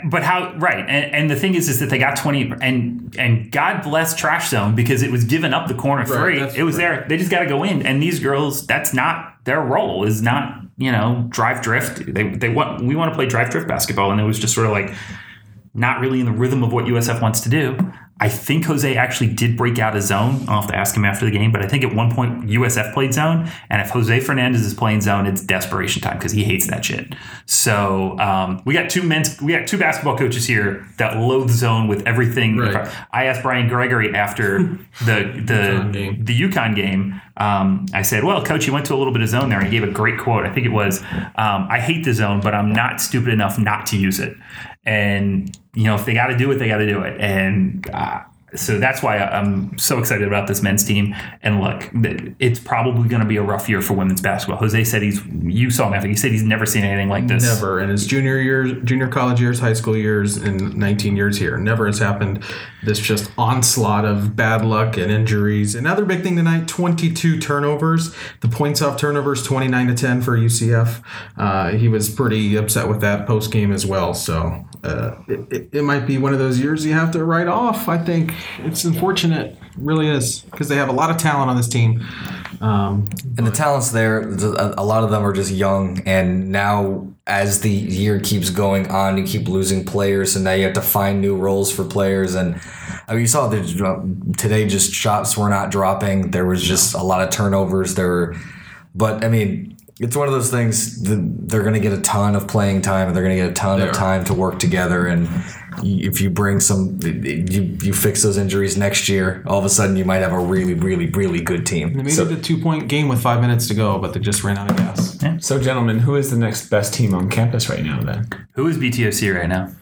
A: But how right? And, and the thing is, is that they got twenty and and God bless Trash Zone because it was giving up the corner three.
D: that's
A: it was
D: right.
A: there. They just got to go in. And these girls, that's not their role. Is not you know, drive drift. They they want we want to play drive drift basketball, and it was just sort of like not really in the rhythm of what USF wants to do. I think Jose actually did break out a zone. I'll have to ask him after the game, but I think at one point USF played zone, and if Jose Fernandez is playing zone, it's desperation time because he hates that shit. So um, we got two men's, we got two basketball coaches here that loathe zone with everything.
D: Right.
A: I asked Brian Gregory after the the the UConn game. Um, I said, "Well, coach, you went to a little bit of zone there." And he gave a great quote. I think it was, um, "I hate the zone, but I'm not stupid enough not to use it." And you know, if they got to do it, they got to do it. And uh, so that's why I'm so excited about this men's team. And look, it's probably going to be a rough year for women's basketball. Jose said he's, you saw him after, he said he's never seen anything like this.
D: Never in his junior years, junior college years, high school years, and 19 years here. Never has happened. This just onslaught of bad luck and injuries. Another big thing tonight: 22 turnovers. The points off turnovers, 29 to 10 for UCF. Uh, he was pretty upset with that post game as well. So uh, it, it, it might be one of those years you have to write off. I think it's unfortunate, It really is, because they have a lot of talent on this team. Um,
C: And the talent's there. A lot of them are just young, and now as the year keeps going on, you keep losing players, and now you have to find new roles for players. And I mean, you saw that today, just shots were not dropping. There was just a lot of turnovers. There, were, but I mean, it's one of those things. That they're going to get a ton of playing time, and they're going to get a ton
D: They
C: of
D: are.
C: time to work together. And if you bring some, you you fix those injuries next year, all of a sudden you might have a really, really, really good team.
D: they made it a two point game with five minutes to go, but they just ran out of gas.
B: So, gentlemen, who is the next best team on campus right now? Then
A: Who is BTOC right now?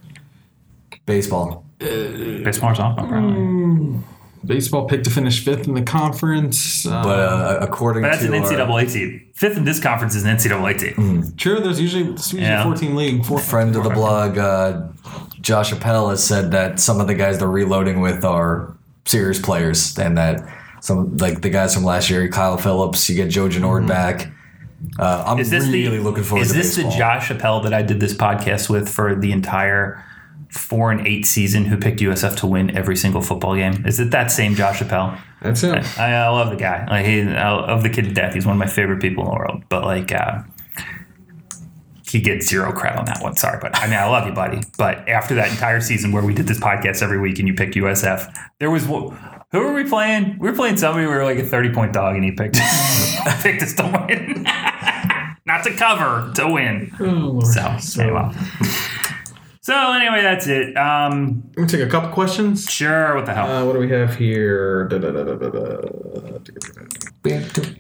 C: Baseball.
A: Baseball or softball, probably.
D: Baseball picked to finish fifth in the conference. Uh,
C: But uh, according
A: But that's
C: to
A: an
C: our-
A: NCAA team. Fifth in this conference is an NCAA team.
D: True, there's usually, there's usually
A: Yeah.
D: 14 league. Four,
C: friend of the blog, uh, Josh Appel, has said that some of the guys they're reloading with are serious players, and that some like the guys from last year, Kyle Phillips, you get Joe Genord back. Uh, I'm
A: Is this
C: really
A: the
C: looking forward
A: is
C: to
A: this
C: baseball.
A: the Josh Appel that I did this podcast with for the entire four and eight season who picked USF to win every single football game? Is it that same Josh Appel?
D: That's him.
A: I, I love the guy. Like he, I love the kid to death. He's one of my favorite people in the world. But like, uh, he gets zero credit on that one. Sorry, but I mean, I love you, buddy. But after that entire season where we did this podcast every week and you picked USF, there was who were we playing? We were playing somebody. We were like a thirty point dog, and he picked I picked us to win, not to cover, to win. So anyway. So anyway, that's it. Um,
D: Let me take a couple questions.
A: sure. What the hell?
D: Uh, what do we have here? Da, da, da, da, da, da.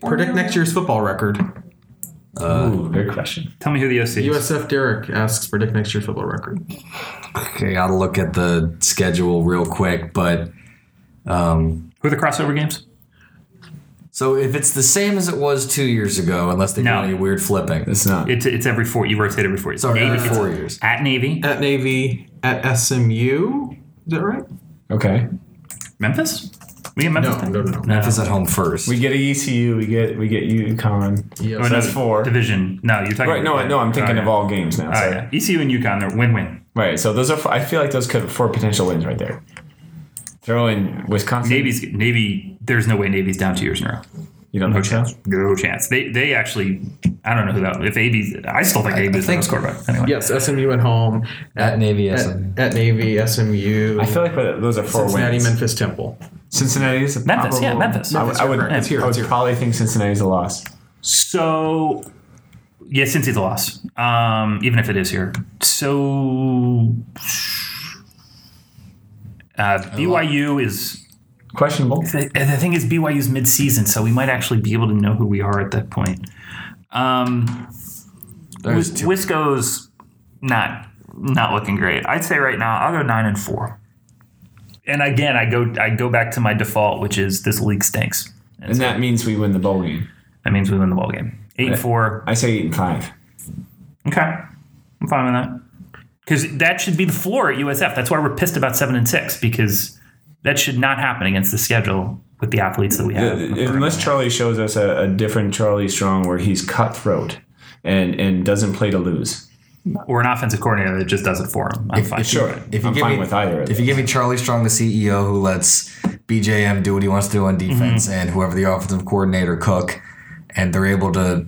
D: Predict next year's football record.
B: Ooh, good question.
A: Tell me who the OC is.
D: USF Derek asks predict next year's football record.
C: Okay, gotta look at the schedule real quick, but um,
A: Who are the crossover games?
C: So if it's the same as it was two years ago, unless they
A: No.
C: do any weird flipping,
B: It's not.
A: It's it's every four. You rotate every four years.
C: sorry,
A: Navy,
C: every
A: it's
C: four years.
A: at Navy,
D: At Navy, at SMU. Is that right?
B: okay.
A: Memphis. We get Memphis.
D: No, no, no, no.
C: Memphis at home first.
B: We get a ECU. We get we get UConn.
D: Yes.
A: Oh, no,
B: that's four.
A: division. No, you're talking.
B: Right. No. No. I'm thinking
A: oh,
B: of all games now.
A: Oh
B: so-
A: yeah, ECU and UConn. They're win-win.
B: Right. So those are. four- I feel like those could four potential wins right there. Throw in Wisconsin.
A: Navy's Navy. There's no way Navy's down two years in a row.
B: You don't
A: No
B: think so?
A: chance. No chance. They they actually. I don't know who that. If AB's, I still think AB's the
C: think-
A: most quarterback. Anyway.
D: Yes, SMU at home.
C: At Navy,
D: At,
C: SMU.
D: at Navy, SMU.
B: I feel like those are four
D: Cincinnati,
B: wins.
D: Memphis, Temple.
B: Cincinnati is a
A: Memphis, yeah,
B: probable-
A: Memphis.
B: I would, I would,
D: it's here,
B: I would
D: here.
B: probably think Cincinnati's a loss.
A: So, yeah, since it's a loss, um, even if it is here. So, uh, BYU is
B: Questionable.
A: the, the thing is BYU's mid-season, so we might actually be able to know who we are at that point. Um,
C: There's two.
A: Wisco's not not looking great. I'd say right now I'll go nine and four. And again, I go I go back to my default, which is this league stinks. And
B: And
A: so
B: that means we win the bowl game.
A: that means we win the ball game. Eight and four.
B: I say eight and five.
A: Okay, I'm fine with that. Because that should be the floor at USF. That's why we're pissed about seven and six because that should not happen against the schedule with the athletes that we have.
B: Unless Charlie shows us a, a different Charlie Strong where he's cutthroat and and doesn't play to lose.
A: or an offensive coordinator that just does it for him. I'm fine.
C: if you-
B: Sure,
C: if you
B: I'm
C: give
B: fine
C: me-
B: with either. Of
C: If you give me Charlie Strong, the CEO, who lets BJM do what he wants to do on defense,
A: Mm-hmm.
C: and whoever the offensive coordinator cook, and they're able to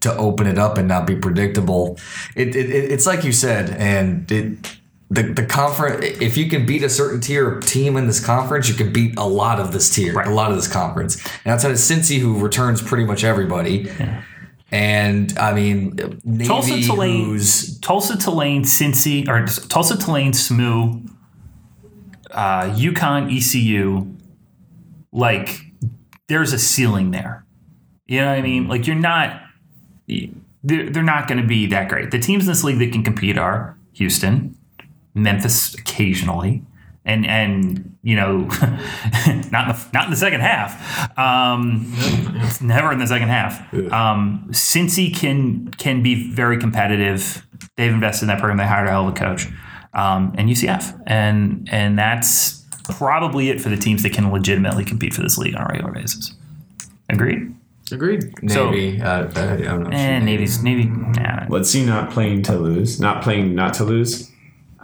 C: to open it up and not be predictable. It, it, it it's like you said, and it the the conference. If you can beat a certain tier of team in this conference, you can beat a lot of this tier,
A: Right.
C: a lot of this conference. And outside of Cincy, who returns pretty much everybody. And I mean, Navy,
A: Tulsa, Tulane,
C: who's
A: Tulsa, Tulane, Cincy, or Tulsa, Tulane, SMU, uh, UConn, ECU. Like, there's a ceiling there. You know what I mean? Like, you're not. They're, they're not going to be that great. The teams in this league that can compete are Houston, Memphis occasionally, and and you know, not in the, not in the second half. Um, it's never in the second half. Um, Cincy can can be very competitive. They've invested in that program. They hired a hell of a coach, um, and UCF, and and that's probably it for the teams that can legitimately compete for this league on a regular basis. Agreed.
D: Agreed.
A: So-
C: Navy. uh, uh, I don't know.
A: And Navy's Navy. Nah,
B: Let's see, not playing to lose, not playing not to lose.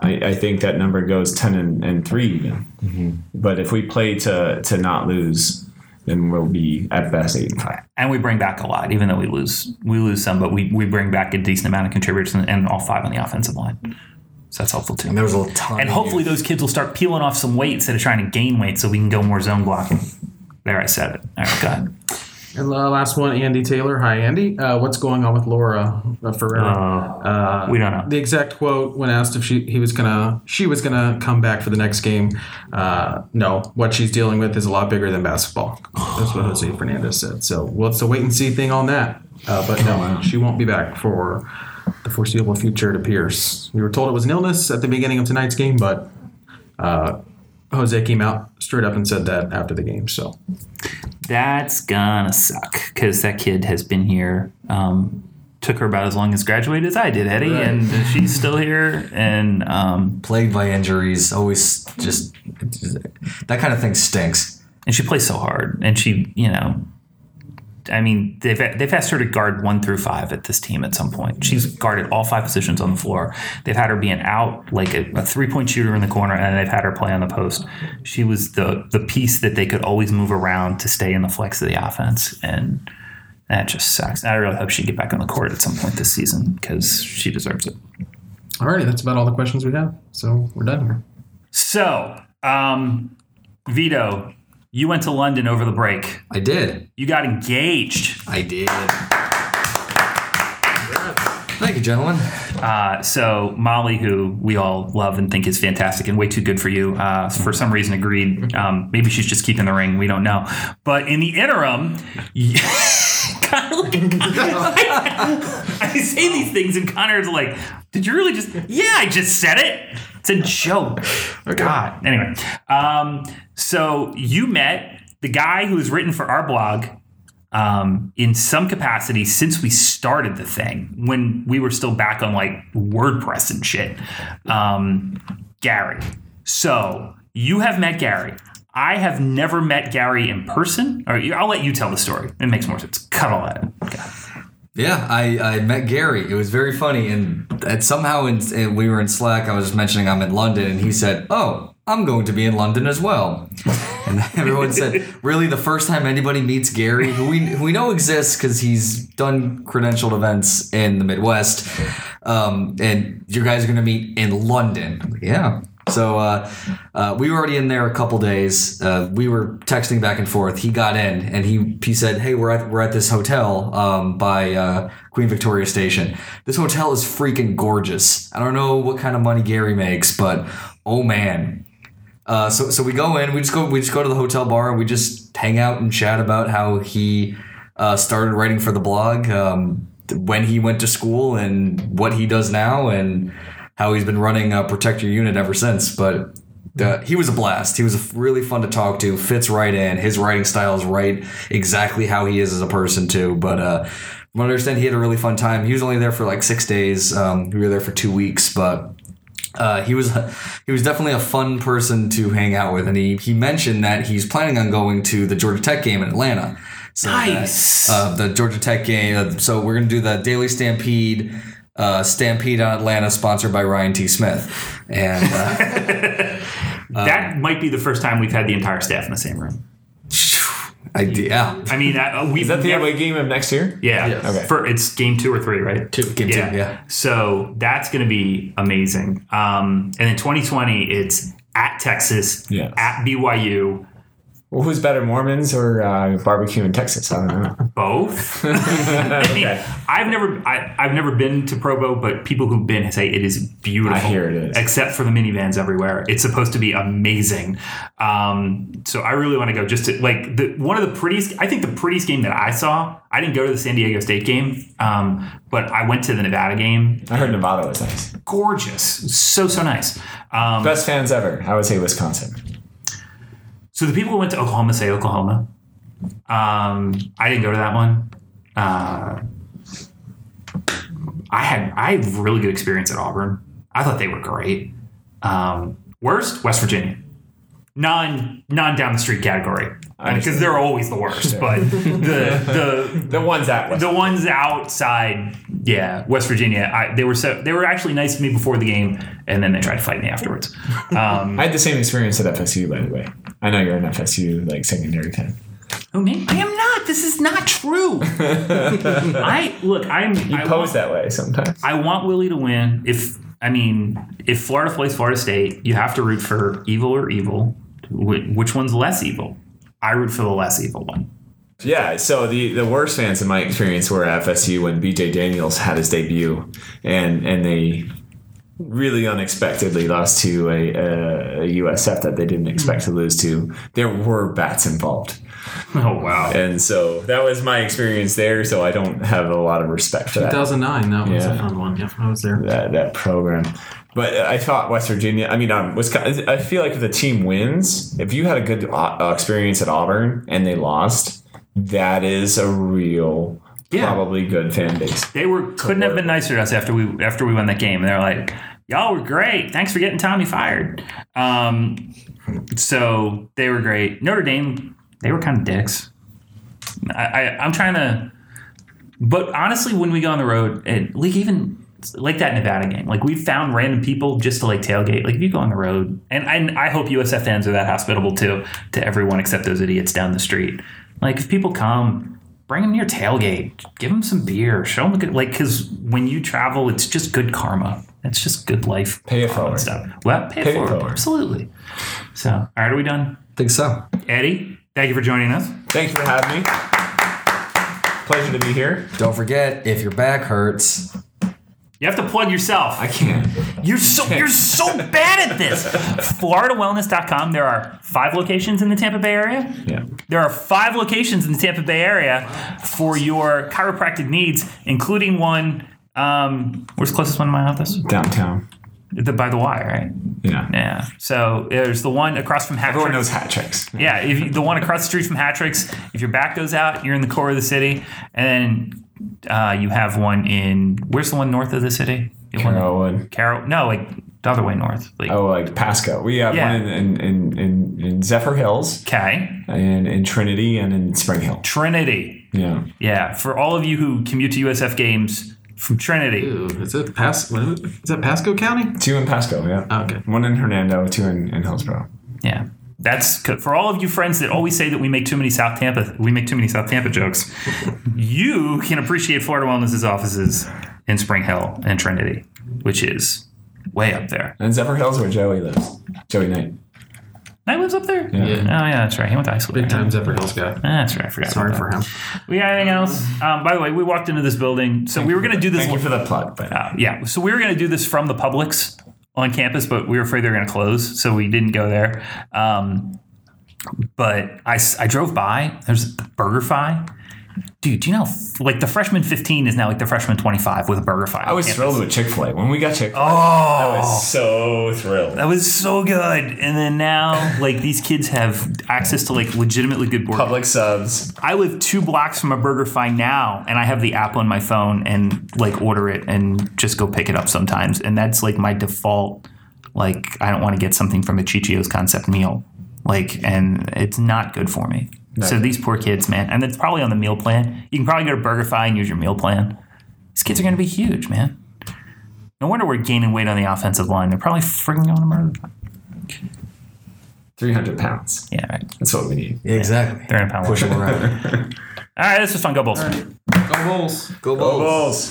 B: I, I think that number goes ten and, and three even. Mm-hmm. But if we play to to not lose, then we'll be at best eight and five.
A: and we bring back a lot, even though we lose we lose some, but we, we bring back a decent amount of contributors and, and all five on the offensive line. So that's helpful too.
C: And there was a ton.
A: And hopefully those kids will start peeling off some weight instead of trying to gain weight so we can go more zone blocking. There, I said it. All right, go ahead.
D: And the last one, Andy Taylor. Hi, Andy. Uh, what's going on with Laura uh, Ferreira?
A: Uh, we don't know.
D: the exact quote when asked if she he was gonna she was gonna come back for the next game. Uh, no, what she's dealing with is a lot bigger than basketball. That's what Jose Fernandez said. So well, it's a wait and see thing on that. Uh, but no, she won't be back for the foreseeable future. It appears. We were told it was an illness at the beginning of tonight's game, but uh, Jose came out straight up and said that after the game. So
A: That's gonna suck because that kid has been here. Um, took her about as long as graduated as I did, Eddie,
C: Right.
A: and she's still here. And um,
C: plagued by injuries, always just that kind of thing stinks.
A: and she plays so hard and she you know i mean they've they've asked her to guard one through five at this team at some point. She's guarded all five positions on the floor. They've had her being out like a, a three-point shooter in the corner and they've had her play on the post. She was the the piece that they could always move around to stay in the flex of the offense and that just sucks. I really hope she get back on the court at some point this season because she deserves it.
D: Alrighty, that's about all the questions we have. So we're done here.
A: so um vito you went to london over the break
C: I did.
A: you got engaged
C: I did. Thank you, gentlemen.
A: Uh, so Molly, who we all love and think is fantastic and way too good for you, uh, for some reason agreed. Um, maybe she's just keeping the ring. We don't know. But in the interim, Connor, I say these things and Connor's like, "Did you really just?" Yeah, I just said it. It's a joke. God. Anyway, um, so you met the guy who has written for our blog um, in some capacity since we started the thing when we were still back on like WordPress and shit. Um, Gary. So you have met Gary. I have never met Gary in person. Or I'll let you tell the story. It makes more sense. Cut all that.
C: Yeah, I, I met Gary. It was very funny, and, somehow in, we were in Slack. I was mentioning I'm in London, and he said, "Oh, I'm going to be in London as well." And everyone said, "Really? The first time anybody meets Gary, who we who we know exists because he's done credentialed events in the Midwest, um, and you guys are going to meet in London?" Yeah. So uh, uh, we were already in there a couple days. Uh, we were texting back and forth. He got in and he he said, "Hey, we're at we're at this hotel um, by uh, Queen Victoria Station. This hotel is freaking gorgeous. I don't know what kind of money Gary makes, but oh man." Uh, so so we go in. We just go we just go to the hotel bar and we just hang out and chat about how he uh, started writing for the blog, um, when he went to school, and what he does now, and how he's been running uh, Protect Your Unit ever since. But uh, he was a blast. He was really fun to talk to. Fits right in. His writing style is right exactly how he is as a person too. But uh, from what I understand, he had a really fun time. He was only there for like six days. Um, we were there for two weeks, but uh, he was he was definitely a fun person to hang out with, and he he mentioned that he's planning on going to the Georgia Tech game in Atlanta. So that,
A: Nice.
C: uh, the Georgia Tech game. Uh, so we're gonna do the Daily Stampede. Uh, Stampede on Atlanta, sponsored by Ryan T. Smith, and uh,
A: that might be the first time we've had the entire staff in the same room.
C: I, yeah.
A: I mean, uh, we
B: Is that the away game of next year?
A: Yeah.
D: Yes.
B: Okay.
A: For it's game two or three, right?
D: Two.
C: Game two, yeah.
A: So that's going to be amazing. Um, and in 2020, it's at Texas,
B: Yes.
A: at BYU,
B: Well, who's better, Mormons or uh, barbecue in Texas? I don't know.
A: both. I mean, I've never, I, I've never been to Provo, but people who've been say it is beautiful.
B: I hear it is.
A: except for the minivans everywhere. It's supposed to be amazing. Um, so I really want to go. Just to like the one of the prettiest. I think the prettiest game that I saw. I didn't go to the San Diego State game, um, but I went to the Nevada game.
B: I heard Nevada was nice.
A: Gorgeous, so so nice. Um,
B: Best fans ever. I would say Wisconsin.
A: So the people who went to Oklahoma say Oklahoma. Um, I didn't go to that one. Uh, I had I had really good experience at Auburn. I thought they were great. Um, worst West Virginia, non non down the street category because they're always the worst. But the the
B: The ones West.
A: the ones outside, yeah, West Virginia. I, they were so they were actually nice to me before the game, and then they tried to fight me afterwards. Um,
B: I had the same experience at FSU, by the way. I know you're an FSU like secondary fan.
A: Oh, Who me? I am not. This is not true. I look. I'm.
B: You
A: I
B: pose
A: want,
B: that way sometimes.
A: I want Willie to win. If I mean, if Florida plays Florida State, you have to root for evil or evil. Which one's less evil? I root for the less evil one.
B: Yeah, so the, the worst fans in my experience were at FSU when BJ Daniels had his debut, and and they really unexpectedly lost to a, a, a USF that they didn't expect to lose to. There were bats involved,
A: Oh wow.
B: and so that was my experience there. So I don't have a lot of respect for that
D: 2009. That was
B: Yeah.
D: a fun one. Yeah, I was there.
B: that, that program. But I thought West Virginia. I mean, um, Wisconsin. I feel like if the team wins, if you had a good uh, experience at Auburn and they lost, that is a real,
A: Yeah.
B: probably good fan base.
A: They were couldn't have been nicer to us after we after we won that game. They're like, "Y'all were great. Thanks for getting Tommy fired." Um, so they were great. Notre Dame, they were kind of dicks. I, I I'm trying to, but honestly, when we go on the road, and like even like that Nevada game, like we found random people just to like tailgate. Like if you go on the road, and I, I hope USF fans are that hospitable too to everyone except those idiots down the street. Like if people come, bring them your tailgate, give them some beer, show them a good like because when you travel, it's just good karma. It's just good life.
B: Pay it
A: and
B: forward.
A: Stuff. Well, pay,
B: Pay
A: it
B: it
A: forward.
B: forward.
A: Absolutely. So, all right, are we done?
C: think so.
A: Eddie, thank you for joining us.
B: Thank you for having me. Pleasure to be here.
C: Don't forget, if your back hurts,
A: You have to plug yourself.
B: I can't.
A: You're so you're so bad at this. FloridaWellness.com. There are five locations in the Tampa Bay area.
B: Yeah.
A: There are five locations in the Tampa Bay area for your chiropractic needs, including one. Um, where's the closest one to my office?
B: Downtown.
A: The, by the Y, right?
B: Yeah.
A: Yeah. So there's the one across from Hat
B: Everyone knows hat tricks.
A: Yeah, if you, the one across the street from Hattricks. If your back goes out, you're in the core of the city, and then uh, you have one in where's the one north of the city? The one-
B: Carrollwood.
A: Carroll. No, like the other way north. Like
B: Oh, like Pasco. We have
A: Yeah.
B: one in, in, in, in, in Zephyrhills,
A: okay,
B: and in Trinity, and in Spring Hill.
A: Trinity.
B: Yeah.
A: Yeah, for all of you who commute to USF games from Trinity.
D: Ooh, is it Pas? What is, it? is that Pasco County?
B: Two in Pasco, yeah.
D: Oh, okay.
B: One in Hernando, two in, in Hillsborough.
A: Yeah. That's good. for all of you friends that always say that we make too many South Tampa. We make too many South Tampa jokes. you can appreciate Florida Wellness's offices in Spring Hill and Trinity, which is way up there.
B: And Zephyrhills where Joey lives. Joey Knight.
A: Knight lives up there.
B: Yeah.
A: Oh yeah, that's right. He went to high school.
D: Big
A: there.
D: time Zephyrhills guy.
A: That's right. I forgot.
D: Sorry for him.
A: We got anything else? Um, by the way, we walked into this building, so we were going to do this.
B: Thank you for the plug. But
A: Uh, yeah, so we were going to do this from the Publix on campus, but we were afraid they were going to close, so we didn't go there. Um, but I drove by. There's BurgerFi. Dude, do you know like the freshman 15 is now like the freshman 25 with a burger BurgerFi?
B: I was thrilled with Chick fil A. When we got Chick fil A,
A: Oh,
B: I was oh. so thrilled.
A: that was so good. And then now, like these kids have access to like legitimately good burgers.
B: Publix subs.
A: I live two blocks from a burger BurgerFi now, and I have the app on my phone and like order it and just go pick it up sometimes. And that's like my default. Like I don't want to get something from a Chichio's concept meal, like, and it's not good for me. So these poor kids, man, and it's probably on the meal plan. You can probably go to BurgerFi and use your meal plan. These kids are going to be huge, man. No wonder we're gaining weight on the offensive line. They're probably freaking going to murder.
B: 300 pounds.
A: Yeah, right.
B: That's what we need.
C: Exactly.
A: 300 pound
C: Push them around.
A: All right, this was fun. Go Bulls.
D: Go Bulls.
C: Go Bulls.
B: Bulls.